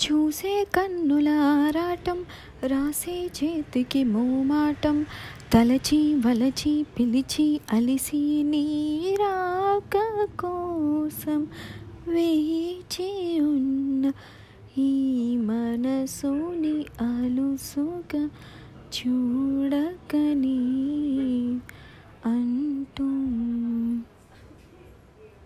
చూసే కన్నులారాటం రాసే చేతికి మోమాటం తలచి వలచి పిలిచి అలిసి నీరాక కోసం వేచి ఉన్న ఈ మనసుని అలుసుగా చూడ